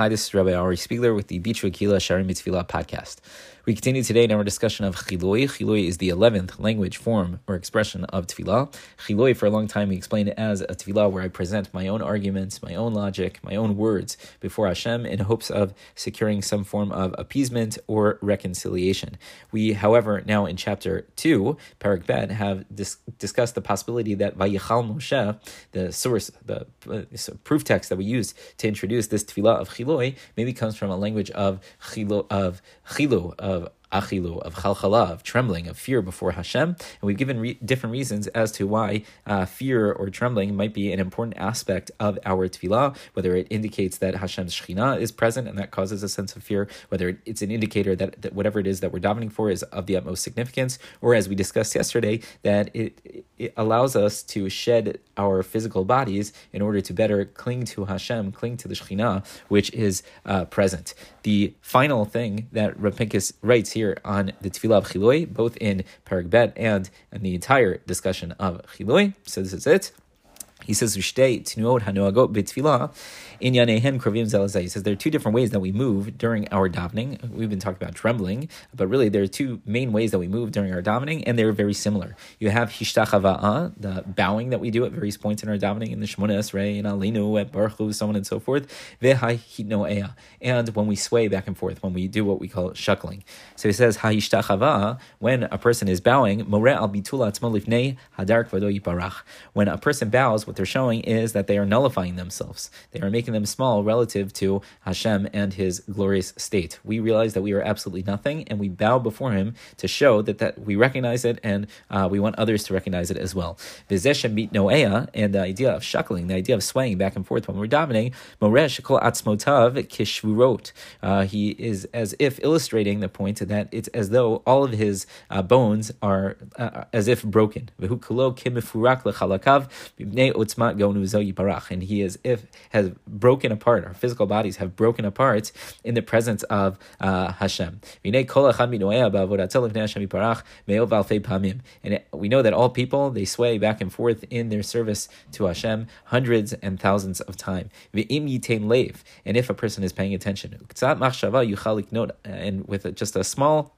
Hi, this is Rabbi Ari Spiegler with the Beach Kila Sharim Mitzvila podcast. We continue today in our discussion of Chiloi. Chiloi is the 11th language form or expression of Tefillah. Chiloi, for a long time, we explained it as a Tefillah where I present my own arguments, my own logic, my own words before Hashem in hopes of securing some form of appeasement or reconciliation. We, however, now in chapter 2, Parak Bet, have dis- discussed the possibility that Vayichal Moshe, the source, the uh, proof text that we use to introduce this Tefillah of Chiloi, maybe comes from a language of Chilo, of Chilo, of achilu, of chalchala, of trembling, of fear before Hashem. And we've given re- different reasons as to why uh, fear or trembling might be an important aspect of our tefillah, whether it indicates that Hashem's Shekhinah is present and that causes a sense of fear, whether it's an indicator that, that whatever it is that we're davening for is of the utmost significance, or as we discussed yesterday, that it, it allows us to shed our physical bodies in order to better cling to Hashem, cling to the Shekhinah, which is uh, present. The final thing that Rav Pincus writes here on the Tefillah of Chiloi, both in Parag Bet and in the entire discussion of Chiloi. So this is it. He says. He says there are two different ways that we move during our davening. We've been talking about trembling, but really there are two main ways that we move during our davening, and they're very similar. You have Hishtachava'a, the bowing that we do at various points in our davening, in the Shemona Esrei, in Aleinu, at Baruch so on and so forth. And when we sway back and forth, when we do what we call shuckling. So he says, Hahishtachava, when a person is bowing, More al bitula When a person bows, what they're showing is that they are nullifying themselves. They are making them small relative to Hashem and His glorious state. We realize that we are absolutely nothing, and we bow before Him to show that, that we recognize it and uh, we want others to recognize it as well. Vizeshem meet Noea, and the idea of shuckling, the idea of swaying back and forth when we're davening, Moresh kol atzmotav kishvurot. Uh, he is as if illustrating the point that it's as though all of his uh, bones are uh, as if broken. And he is if has broken apart, our physical bodies have broken apart in the presence of uh, Hashem. And we know that all people, they sway back and forth in their service to Hashem hundreds and thousands of times. And if a person is paying attention, and with just a small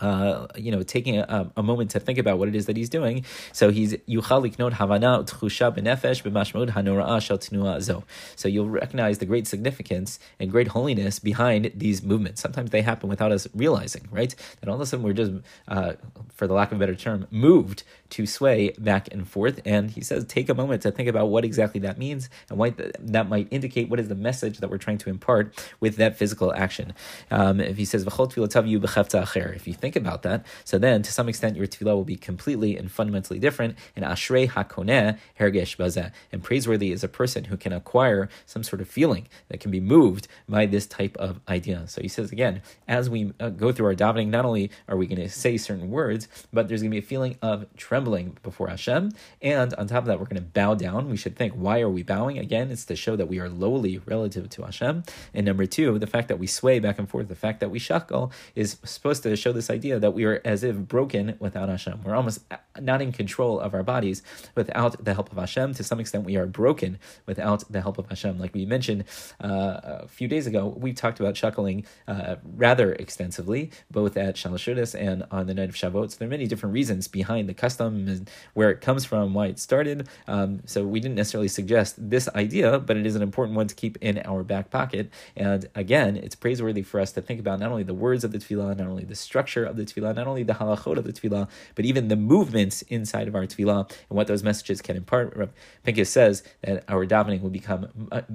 uh, you know, taking a, a, moment to think about what it is that he's doing. So he's yuchalik not havana utchusha benefesh b'mashmud hanora'a shel zo. So you'll recognize the great significance and great holiness behind these movements. Sometimes they happen without us realizing, right? That all of a sudden we're just, uh, for the lack of a better term, moved to sway back and forth. And he says, take a moment to think about what exactly that means and what that might indicate. What is the message that we're trying to impart with that physical action? Um, if he says, if you think think about that, so then to some extent your tefillah will be completely and fundamentally different. And ashrei hakoneh hergesh bazeh. And praiseworthy is a person who can acquire some sort of feeling that can be moved by this type of idea. So he says again, as we uh, go through our davening, not only are we going to say certain words, but there's going to be a feeling of trembling before Hashem. And on top of that, we're going to bow down. We should think, why are we bowing? Again, it's to show that we are lowly relative to Hashem. And number two, the fact that we sway back and forth, the fact that we shuckle is supposed to show this idea idea that we are as if broken without Hashem. We're almost not in control of our bodies without the help of Hashem. To some extent, we are broken without the help of Hashem. Like we mentioned uh, a few days ago, we talked about shuckling uh, rather extensively, both at Shalashudas and on the night of Shavuot. So there are many different reasons behind the custom and where it comes from, why it started. Um, so we didn't necessarily suggest this idea, but it is an important one to keep in our back pocket. And again, it's praiseworthy for us to think about not only the words of the tefillah, not only the structure of the tefillah, not only the halachot of the tefillah, but even the movements inside of our tefillah and what those messages can impart. Rav Pincus says that our davening will become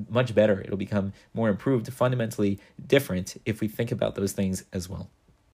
much better. It'll become more improved, fundamentally different if we think about those things as well.